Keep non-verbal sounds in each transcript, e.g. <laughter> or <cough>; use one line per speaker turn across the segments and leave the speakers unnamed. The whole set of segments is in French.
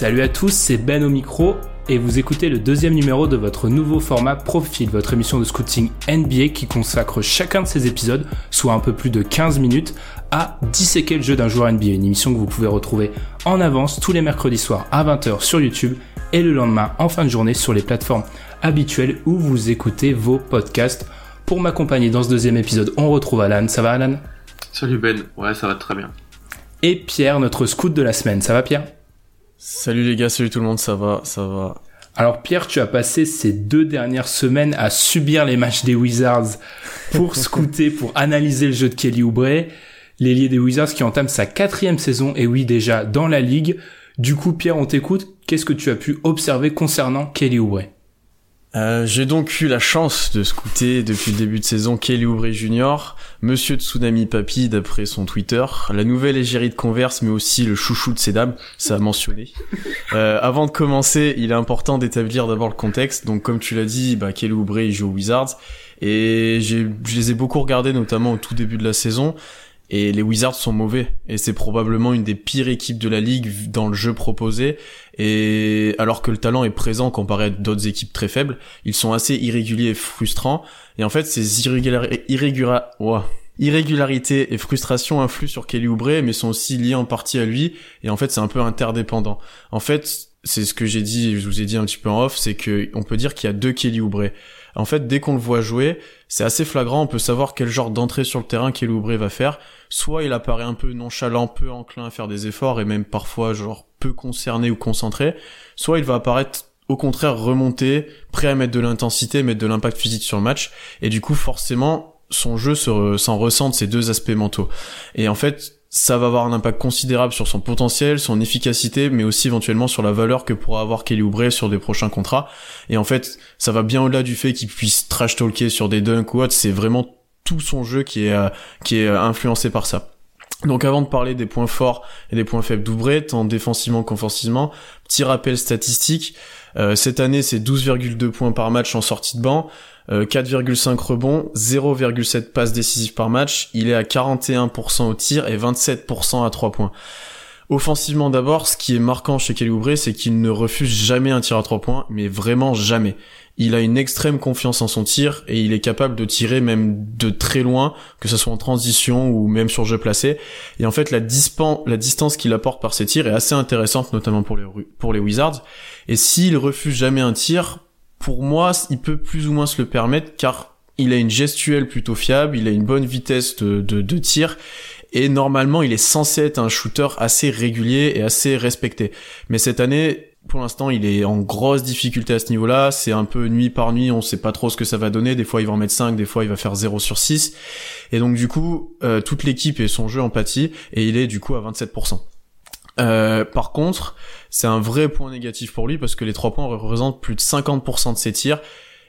Salut à tous, c'est Ben au micro et vous écoutez le deuxième numéro de votre nouveau format Profil, votre émission de scouting NBA qui consacre chacun de ses épisodes, soit un peu plus de 15 minutes, à disséquer le jeu d'un joueur NBA, une émission que vous pouvez retrouver en avance tous les mercredis soirs à 20h sur YouTube et le lendemain en fin de journée sur les plateformes habituelles où vous écoutez vos podcasts. Pour m'accompagner dans ce deuxième épisode, on retrouve Alan. Ça va Alan?
Salut Ben, ouais ça va très bien.
Et Pierre, notre scout de la semaine. Ça va Pierre?
Salut les gars, salut tout le monde, ça va, ça va.
Alors Pierre, tu as passé ces deux dernières semaines à subir les matchs des Wizards pour <laughs> scouter, pour analyser le jeu de Kelly Oubre, l'ailier des Wizards qui entame sa quatrième saison, et oui déjà dans la ligue. Du coup Pierre, on t'écoute, qu'est-ce que tu as pu observer concernant Kelly Oubre?
Euh, J'ai donc eu la chance de scouter depuis le début de saison Kelly Oubre Junior, Monsieur Tsunami Papi d'après son Twitter, la nouvelle égérie de Converse mais aussi le chouchou de ses dames, ça a mentionné. <laughs> Euh, avant de commencer, il est important d'établir d'abord le contexte. Donc comme tu l'as dit, bah, Kelly Oubre il joue aux Wizards et je les ai beaucoup regardés notamment au tout début de la saison. Et les Wizards sont mauvais. Et c'est probablement une des pires équipes de la ligue dans le jeu proposé. Et alors que le talent est présent comparé à d'autres équipes très faibles, ils sont assez irréguliers et frustrants. Et en fait, ces irrégularités et frustrations influent sur Kelly Oubre, mais sont aussi liées en partie à lui. Et en fait, c'est un peu interdépendant. En fait, c'est ce que j'ai dit, je vous ai dit un petit peu en off, c'est que on peut dire qu'il y a deux Kelly Oubre. En fait, dès qu'on le voit jouer, c'est assez flagrant, on peut savoir quel genre d'entrée sur le terrain Kelly Oubre va faire. Soit il apparaît un peu nonchalant, peu enclin à faire des efforts et même parfois genre peu concerné ou concentré, soit il va apparaître au contraire remonter, prêt à mettre de l'intensité, mettre de l'impact physique sur le match et du coup forcément son jeu s'en ressent de ces deux aspects mentaux. Et en fait, ça va avoir un impact considérable sur son potentiel, son efficacité, mais aussi éventuellement sur la valeur que pourra avoir Kelly Oubre sur des prochains contrats. Et en fait, ça va bien au-delà du fait qu'il puisse trash talker sur des dunks ou autre, c'est vraiment tout son jeu qui est, euh, qui est euh, influencé par ça. Donc avant de parler des points forts et des points faibles d'Oubre, tant défensivement qu'offensivement, petit rappel statistique, euh, cette année c'est 12,2 points par match en sortie de banc, 4,5 rebonds, 0,7 passes décisives par match, il est à 41% au tir et 27% à 3 points. Offensivement d'abord, ce qui est marquant chez Kelly c'est qu'il ne refuse jamais un tir à 3 points, mais vraiment jamais. Il a une extrême confiance en son tir et il est capable de tirer même de très loin, que ce soit en transition ou même sur jeu placé. Et en fait, la, la distance qu'il apporte par ses tirs est assez intéressante, notamment pour les, pour les Wizards. Et s'il refuse jamais un tir, pour moi, il peut plus ou moins se le permettre car il a une gestuelle plutôt fiable, il a une bonne vitesse de, de, tir et normalement il est censé être un shooter assez régulier et assez respecté. Mais cette année, pour l'instant, il est en grosse difficulté à ce niveau-là. C'est un peu nuit par nuit, on sait pas trop ce que ça va donner. Des fois, il va en mettre 5, des fois, il va faire 0 sur 6. Et donc, du coup, euh, toute l'équipe et son jeu empathie, et il est du coup à 27%. Euh, par contre, c'est un vrai point négatif pour lui parce que les trois points représentent plus de 50% de ses tirs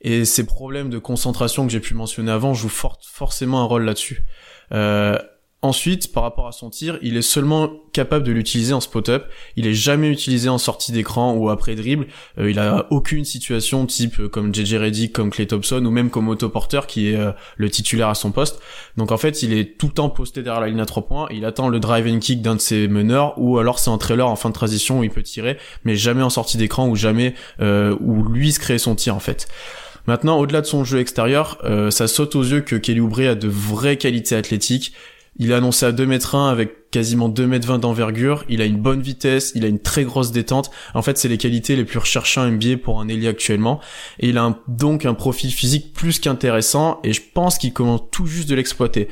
et ces problèmes de concentration que j'ai pu mentionner avant jouent forcément un rôle là-dessus. Euh, Ensuite, par rapport à son tir, il est seulement capable de l'utiliser en spot-up. Il est jamais utilisé en sortie d'écran ou après dribble. Euh, il a aucune situation type euh, comme JJ Reddick, comme Clay Thompson ou même comme autoporteur qui est euh, le titulaire à son poste. Donc en fait, il est tout le temps posté derrière la ligne à trois points. il attend le drive and kick d'un de ses meneurs ou alors c'est un trailer en fin de transition où il peut tirer, mais jamais en sortie d'écran ou jamais où lui se crée son tir en fait. Maintenant, au-delà de son jeu extérieur, ça saute aux yeux que Kelly Oubre a de vraies qualités athlétiques. Il est annoncé à 2 mètres 1 avec quasiment 2 mètres 20 d'envergure, il a une bonne vitesse, il a une très grosse détente. En fait, c'est les qualités les plus recherchées en NBA pour un ailier actuellement. Et il a donc un profil physique plus qu'intéressant et je pense qu'il commence tout juste de l'exploiter.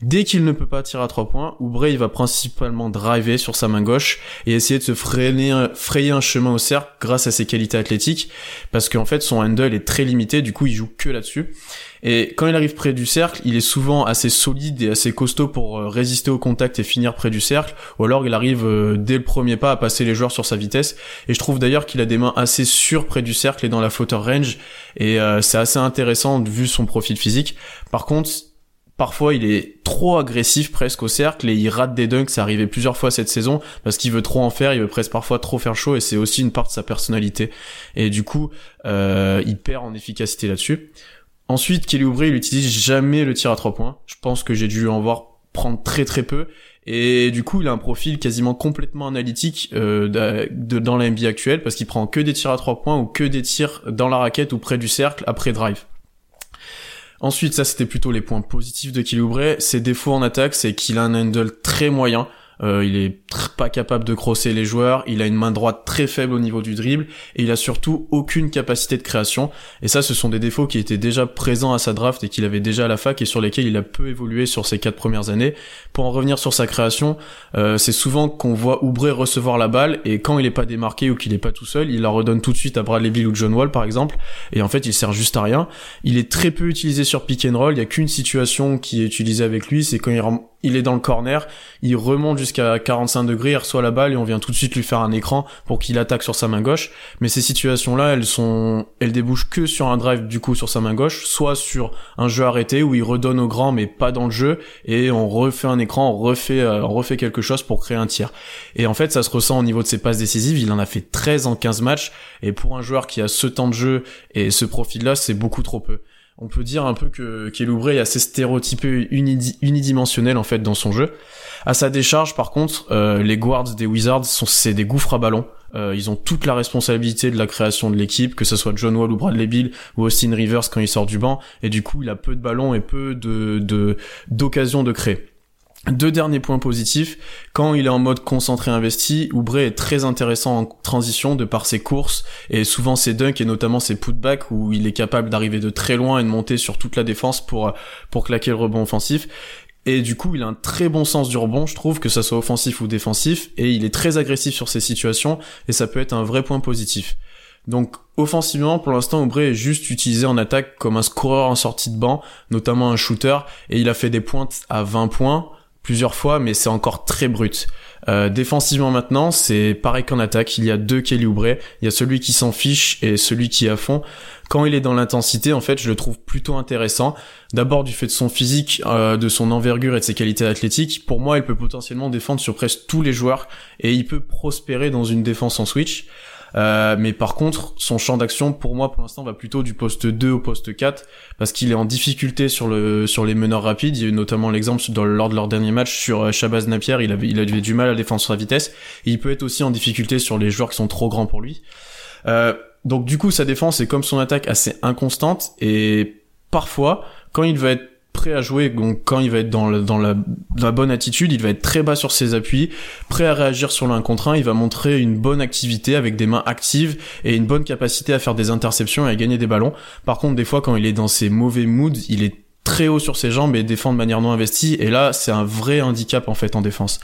Dès qu'il ne peut pas tirer à trois points, Oubre il va principalement driver sur sa main gauche et essayer de se frayer un chemin au cercle grâce à ses qualités athlétiques, parce qu'en fait son handle est très limité, du coup il joue que là-dessus. Et quand il arrive près du cercle, il est souvent assez solide et assez costaud pour euh, résister au contact et finir près du cercle, ou alors il arrive euh, dès le premier pas à passer les joueurs sur sa vitesse. Et je trouve d'ailleurs qu'il a des mains assez sûres près du cercle et dans la floater range, et euh, c'est assez intéressant vu son profil physique. Par contre, Parfois, il est trop agressif presque au cercle et il rate des dunks. C'est arrivé plusieurs fois cette saison parce qu'il veut trop en faire. Il veut presque parfois trop faire chaud et c'est aussi une part de sa personnalité. Et du coup, euh, il perd en efficacité là-dessus. Ensuite, Kelly Oubre, il utilise jamais le tir à trois points. Je pense que j'ai dû en voir prendre très très peu. Et du coup, il a un profil quasiment complètement analytique euh, dans la NBA actuelle parce qu'il prend que des tirs à trois points ou que des tirs dans la raquette ou près du cercle après drive. Ensuite, ça c'était plutôt les points positifs de. Ses défauts en attaque, c'est qu'il a un handle très moyen. Euh, il est pas capable de crosser les joueurs, il a une main droite très faible au niveau du dribble et il a surtout aucune capacité de création. Et ça, ce sont des défauts qui étaient déjà présents à sa draft et qu'il avait déjà à la fac et sur lesquels il a peu évolué sur ses quatre premières années. Pour en revenir sur sa création, euh, c'est souvent qu'on voit Oubre recevoir la balle et quand il est pas démarqué ou qu'il est pas tout seul, il la redonne tout de suite à Bradley Bill ou John Wall par exemple. Et en fait, il sert juste à rien. Il est très peu utilisé sur pick and roll. Il y a qu'une situation qui est utilisée avec lui, c'est quand il il est dans le corner, il remonte jusqu'à 45 degrés, il reçoit la balle et on vient tout de suite lui faire un écran pour qu'il attaque sur sa main gauche. Mais ces situations-là, elles sont, elles débouchent que sur un drive du coup sur sa main gauche, soit sur un jeu arrêté où il redonne au grand mais pas dans le jeu et on refait un écran, on refait, euh, on refait quelque chose pour créer un tir. Et en fait, ça se ressent au niveau de ses passes décisives. Il en a fait 13 en 15 matchs et pour un joueur qui a ce temps de jeu et ce profil-là, c'est beaucoup trop peu on peut dire un peu que qu'Eloubré est assez stéréotypé unidimensionnel en fait dans son jeu. À sa décharge par contre, euh, les guards des Wizards sont c'est des gouffres à ballon. Euh, ils ont toute la responsabilité de la création de l'équipe, que ce soit John Wall ou Bradley Bill ou Austin Rivers quand il sort du banc, et du coup il a peu de ballons et peu de d'occasions de créer. Deux derniers points positifs. Quand il est en mode concentré investi, Oubre est très intéressant en transition de par ses courses et souvent ses dunks et notamment ses putbacks où il est capable d'arriver de très loin et de monter sur toute la défense pour, pour claquer le rebond offensif. Et du coup, il a un très bon sens du rebond, je trouve, que ça soit offensif ou défensif, et il est très agressif sur ces situations, et ça peut être un vrai point positif. Donc offensivement, pour l'instant, Oubre est juste utilisé en attaque comme un scoreur en sortie de banc, notamment un shooter, et il a fait des pointes à 20 points, plusieurs fois, mais c'est encore très brut. Euh, défensivement maintenant, c'est pareil qu'en attaque. Il y a deux Kelly. Il y a celui qui s'en fiche et celui qui est à fond. Quand il est dans l'intensité, en fait, je le trouve plutôt intéressant. D'abord du fait de son physique, euh, de son envergure et de ses qualités athlétiques. Pour moi, il peut potentiellement défendre sur presque tous les joueurs et il peut prospérer dans une défense en switch. Euh, mais par contre, son champ d'action, pour moi, pour l'instant, va plutôt du poste 2 au poste 4, parce qu'il est en difficulté sur le sur les meneurs rapides. Il y a eu notamment l'exemple lors de leur dernier match sur euh, Shabazz Napier, il avait il du mal à défendre sa vitesse. Et il peut être aussi en difficulté sur les joueurs qui sont trop grands pour lui. Euh, donc du coup, sa défense est comme son attaque assez inconstante et parfois, quand il va être prêt à jouer. Donc quand il va être dans, la, bonne attitude, il va être très bas sur ses appuis, prêt à réagir sur l'un contre un. Il va montrer une bonne activité avec des mains actives et une bonne capacité à faire des interceptions et à gagner des ballons. Par contre, des fois, quand il est dans ses mauvais moods, il est très haut sur ses jambes et défend de manière non investie. Et là, c'est un vrai handicap en fait en défense.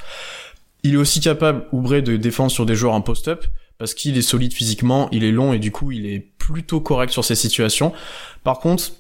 Il est aussi capable, Oubré, de défendre sur des joueurs en post-up parce qu'il est solide physiquement, il est long et du coup, il est plutôt correct sur ces situations. Par contre,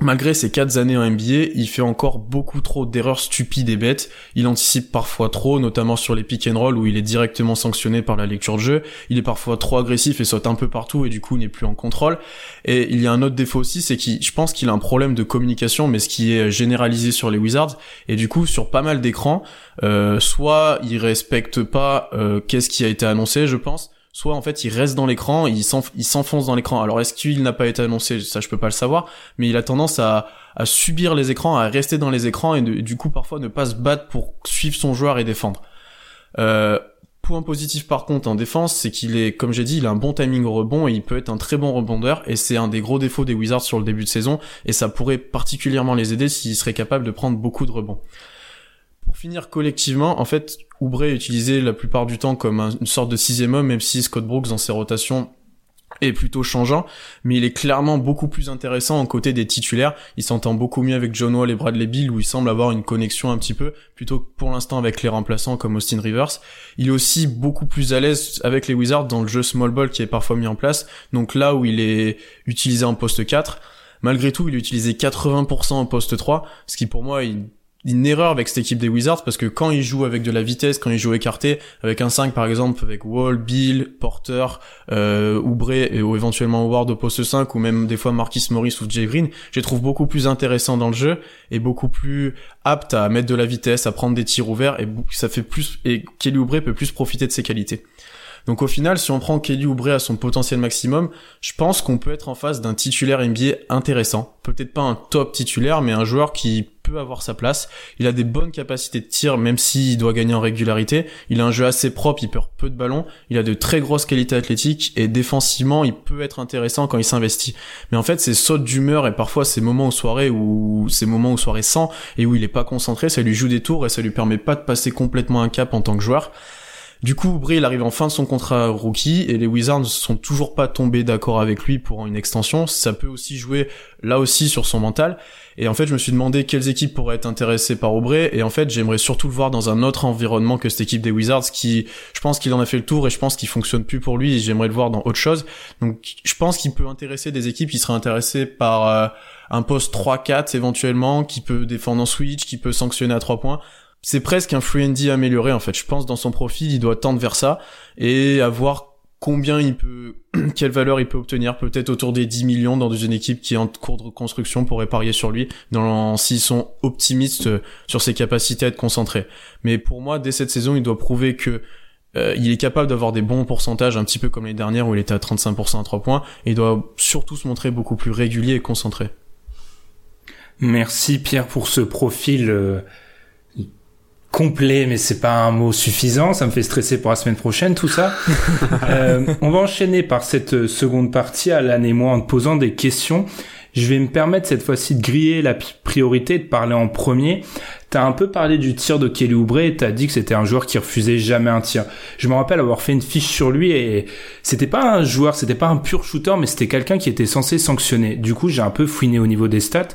Malgré ses quatre années en NBA, il fait encore beaucoup trop d'erreurs stupides et bêtes. Il anticipe parfois trop, notamment sur les pick and roll où il est directement sanctionné par la lecture de jeu. Il est parfois trop agressif et saute un peu partout et du coup n'est plus en contrôle. Et il y a un autre défaut aussi, c'est qu'il, je pense qu'il a un problème de communication, mais ce qui est généralisé sur les Wizards. Et du coup, sur pas mal d'écrans, euh, soit il respecte pas euh, qu'est-ce qui a été annoncé, je pense, soit en fait il reste dans l'écran, il s'enfonce dans l'écran. Alors est-ce qu'il n'a pas été annoncé? Ça je peux pas le savoir, mais il a tendance à, subir les écrans, à rester dans les écrans et du coup parfois ne pas se battre pour suivre son joueur et défendre. Euh, point positif par contre en défense, c'est qu'il est, comme j'ai dit, il a un bon timing au rebond et il peut être un très bon rebondeur et c'est un des gros défauts des Wizards sur le début de saison et ça pourrait particulièrement les aider s'ils seraient capables de prendre beaucoup de rebonds finir collectivement, en fait, Oubre est utilisé la plupart du temps comme une sorte de sixième homme, même si Scott Brooks dans ses rotations est plutôt changeant, mais il est clairement beaucoup plus intéressant en côté des titulaires. Il s'entend beaucoup mieux avec John Wall et Bradley Bill où il semble avoir une connexion un petit peu, plutôt que pour l'instant avec les remplaçants comme Austin Rivers. Il est aussi beaucoup plus à l'aise avec les Wizards dans le jeu small ball qui est parfois mis en place. Donc là où il est utilisé en poste 4, malgré tout, il est utilisé 80% en poste 3, ce qui pour moi est une erreur avec cette équipe des Wizards parce que quand ils jouent avec de la vitesse, quand ils jouent écarté, avec un 5 par exemple, avec Wall, Bill, Porter, euh, Oubre et ou éventuellement Ward au poste 5 ou même des fois Marquis Morris ou Jay Green, je les trouve beaucoup plus intéressants dans le jeu et beaucoup plus aptes à mettre de la vitesse, à prendre des tirs ouverts et ça fait plus et Kelly Oubre peut plus profiter de ses qualités. Donc au final, si on prend Kelly Oubre à son potentiel maximum, je pense qu'on peut être en face d'un titulaire NBA intéressant. Peut-être pas un top titulaire, mais un joueur qui peut avoir sa place. Il a des bonnes capacités de tir, même s'il doit gagner en régularité. Il a un jeu assez propre, il perd peu de ballons. Il a de très grosses qualités athlétiques et défensivement, il peut être intéressant quand il s'investit. Mais en fait, ces sautes d'humeur et parfois ces moments aux soirées où ces moments aux soirées sans et où il est pas concentré, ça lui joue des tours et ça lui permet pas de passer complètement un cap en tant que joueur. Du coup, Oubre, il arrive en fin de son contrat rookie et les Wizards ne sont toujours pas tombés d'accord avec lui pour une extension. Ça peut aussi jouer là aussi sur son mental. Et en fait, je me suis demandé quelles équipes pourraient être intéressées par Oubre. Et en fait, j'aimerais surtout le voir dans un autre environnement que cette équipe des Wizards qui, je pense qu'il en a fait le tour et je pense qu'il fonctionne plus pour lui et j'aimerais le voir dans autre chose. Donc, je pense qu'il peut intéresser des équipes qui seraient intéressées par euh, un poste 3-4 éventuellement, qui peut défendre en switch, qui peut sanctionner à 3 points c'est presque un free and amélioré en fait. Je pense dans son profil, il doit tendre vers ça et avoir combien il peut, <clears throat> quelle valeur il peut obtenir, peut-être autour des 10 millions dans une équipe qui est en cours de construction pour parier sur lui, dans s'ils sont optimistes euh, sur ses capacités à être concentrés. Mais pour moi, dès cette saison, il doit prouver que euh, il est capable d'avoir des bons pourcentages, un petit peu comme les dernières où il était à 35% à 3 points, et il doit surtout se montrer beaucoup plus régulier et concentré.
Merci Pierre pour ce profil euh, complet, mais c'est pas un mot suffisant. Ça me fait stresser pour la semaine prochaine, tout ça. <laughs> euh, on va enchaîner par cette seconde partie, Alan et moi, en te posant des questions. Je vais me permettre cette fois-ci de griller la priorité, de parler en premier. T'as un peu parlé du tir de Kelly Oubre et t'as dit que c'était un joueur qui refusait jamais un tir. Je me rappelle avoir fait une fiche sur lui et c'était pas un joueur, c'était pas un pur shooter, mais c'était quelqu'un qui était censé sanctionner. Du coup, j'ai un peu fouiné au niveau des stats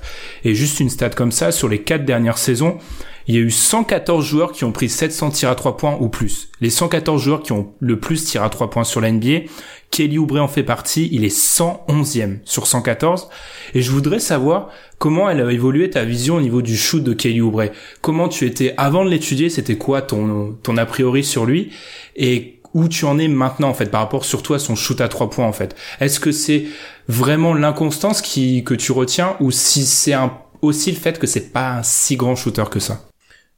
et juste une stat comme ça sur les quatre dernières saisons il y a eu 114 joueurs qui ont pris 700 tirs à 3 points ou plus. Les 114 joueurs qui ont le plus tir à 3 points sur la Kelly Oubre en fait partie, il est 111e sur 114. Et je voudrais savoir comment elle a évolué ta vision au niveau du shoot de Kelly Oubre. Comment tu étais avant de l'étudier, c'était quoi ton, a priori sur lui? Et où tu en es maintenant en fait par rapport surtout à son shoot à 3 points en fait? Est-ce que c'est vraiment l'inconstance qui que tu retiens ou si c'est un, aussi le fait que c'est pas un si grand shooter que ça?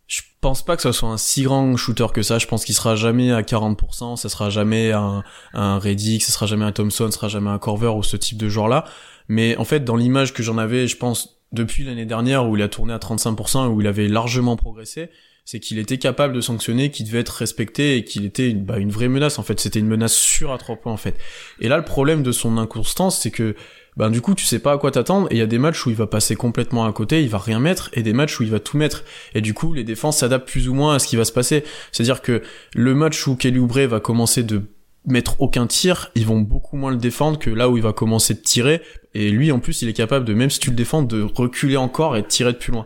Je pense pas que ce soit un si grand shooter que ça. Je pense qu'il sera jamais à 40%, ce sera jamais un, un Reddick, ce sera jamais un Thompson, ce sera jamais un Corver ou ce type de joueur-là. Mais en fait, dans l'image que j'en avais, je pense, depuis l'année dernière où il a tourné à 35% et où il avait largement progressé, c'est qu'il était capable de sanctionner, qu'il devait être respecté et qu'il était une, bah, une vraie menace en fait. C'était une menace sûre à trois points en fait. Et là, le problème de son inconstance, c'est que ben du coup tu sais pas à quoi t'attendre et il y a des matchs où il va passer complètement à côté, il va rien mettre et des matchs où il va tout mettre et du coup les défenses s'adaptent plus ou moins à ce qui va se passer. C'est-à-dire que le match où Kelly Oubre va commencer de mettre aucun tir, ils vont beaucoup moins le défendre que là où il va commencer de tirer et lui en plus il est capable de même si tu le défends de reculer encore et de tirer de plus loin.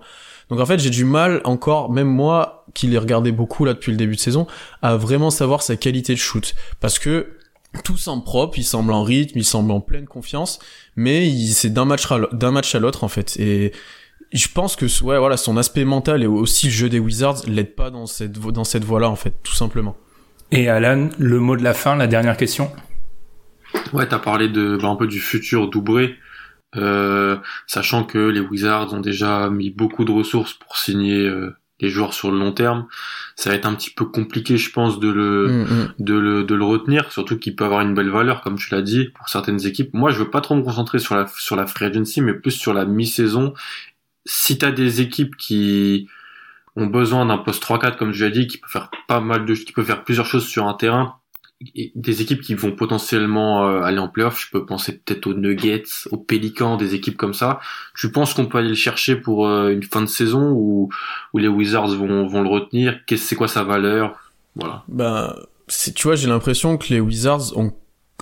Donc en fait, j'ai du mal encore, même moi, qui l'ai regardé beaucoup là depuis le début de saison, à vraiment savoir sa qualité de shoot. Parce que tout semble propre, il semble en rythme, il semble en pleine confiance, mais c'est d'un match d'un match à l'autre en fait. Et je pense que ouais voilà son aspect mental et aussi le jeu des Wizards l'aide pas dans cette dans cette voie là en fait tout simplement.
Et Alan, le mot de la fin, la dernière question?
Ouais, t'as parlé de bah, un peu du futur d'Oubré, euh, sachant que les Wizards ont déjà mis beaucoup de ressources pour signer euh, des joueurs sur le long terme ça va être un petit peu compliqué, je pense, de le, mm, mm. de le, de le retenir, surtout qu'il peut avoir une belle valeur, comme tu l'as dit, pour certaines équipes. Moi, je veux pas trop me concentrer sur la, sur la free agency, mais plus sur la mi-saison. Si t'as des équipes qui ont besoin d'un poste 3-4, comme je l'ai dit, qui peut faire pas mal de, qui peut faire plusieurs choses sur un terrain, des équipes qui vont potentiellement euh, aller en playoff. Je peux penser peut-être aux Nuggets, aux Pélicans, des équipes comme ça. Tu penses qu'on peut aller le chercher pour euh, une fin de saison ou où les Wizards vont, vont le retenir? Qu'est-ce c'est quoi sa valeur? Voilà.
Ben, tu vois, j'ai l'impression que les Wizards ont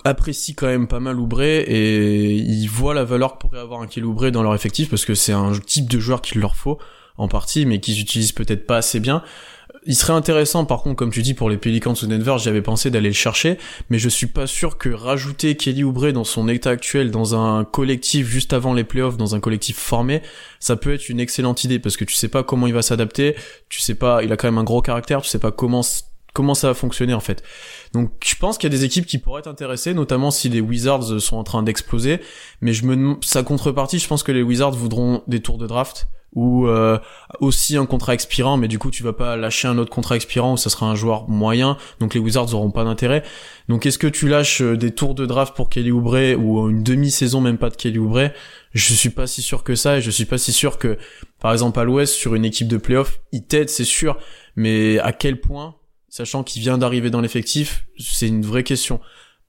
apprécient quand même pas mal Oubre et ils voient la valeur que pourrait avoir un Kelly Oubre dans leur effectif parce que c'est un type de joueur qu'il leur faut en partie mais qu'ils utilisent peut-être pas assez bien. Il serait intéressant par contre comme tu dis pour les Pelicans ou Denver, j'avais pensé d'aller le chercher mais je suis pas sûr que rajouter Kelly Oubre dans son état actuel dans un collectif juste avant les playoffs dans un collectif formé, ça peut être une excellente idée parce que tu sais pas comment il va s'adapter, tu sais pas, il a quand même un gros caractère, tu sais pas comment comment ça va fonctionner en fait. Donc je pense qu'il y a des équipes qui pourraient être intéressées, notamment si les Wizards sont en train d'exploser. Mais je me sa contrepartie, je pense que les Wizards voudront des tours de draft ou euh, aussi un contrat expirant, mais du coup tu vas pas lâcher un autre contrat expirant où ça sera un joueur moyen, donc les Wizards auront pas d'intérêt. Donc est-ce que tu lâches euh, des tours de draft pour Kelly Oubre ou une demi-saison même pas de Kelly Oubre? Je suis pas si sûr que ça et je suis pas si sûr que par exemple à l'Ouest sur une équipe de playoff, il t'aide c'est sûr, mais à quel point sachant qu'il vient d'arriver dans l'effectif, c'est une vraie question.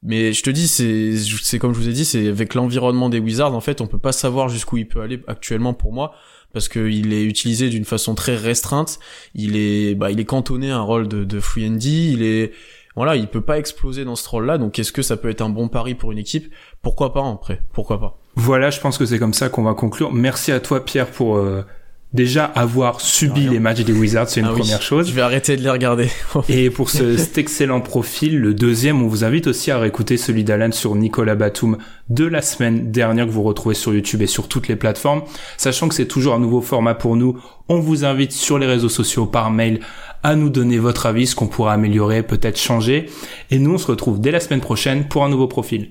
Mais je te dis, c'est, comme je vous ai dit, c'est avec l'environnement des Wizards, en fait, on peut pas savoir jusqu'où il peut aller actuellement pour moi, parce qu'il est utilisé d'une façon très restreinte. Il est, bah, il est cantonné à un rôle de, de free Il est, voilà, il peut pas exploser dans ce rôle-là. Donc, est-ce que ça peut être un bon pari pour une équipe? Pourquoi pas après Pourquoi pas?
Voilà, je pense que c'est comme ça qu'on va conclure. Merci à toi, Pierre, pour euh, déjà avoir subi les matchs des Wizards, c'est une ah première chose.
Je vais arrêter de les regarder. <laughs>
et pour ce, cet excellent profil, le deuxième, on vous invite aussi à réécouter celui d'Alan sur Nicolas Batum de la semaine dernière que vous retrouvez sur YouTube et sur toutes les plateformes. Sachant que c'est toujours un nouveau format pour nous, on vous invite sur les réseaux sociaux par mail à nous donner votre avis, ce qu'on pourra améliorer, peut-être changer. Et nous, on se retrouve dès la semaine prochaine pour un nouveau profil.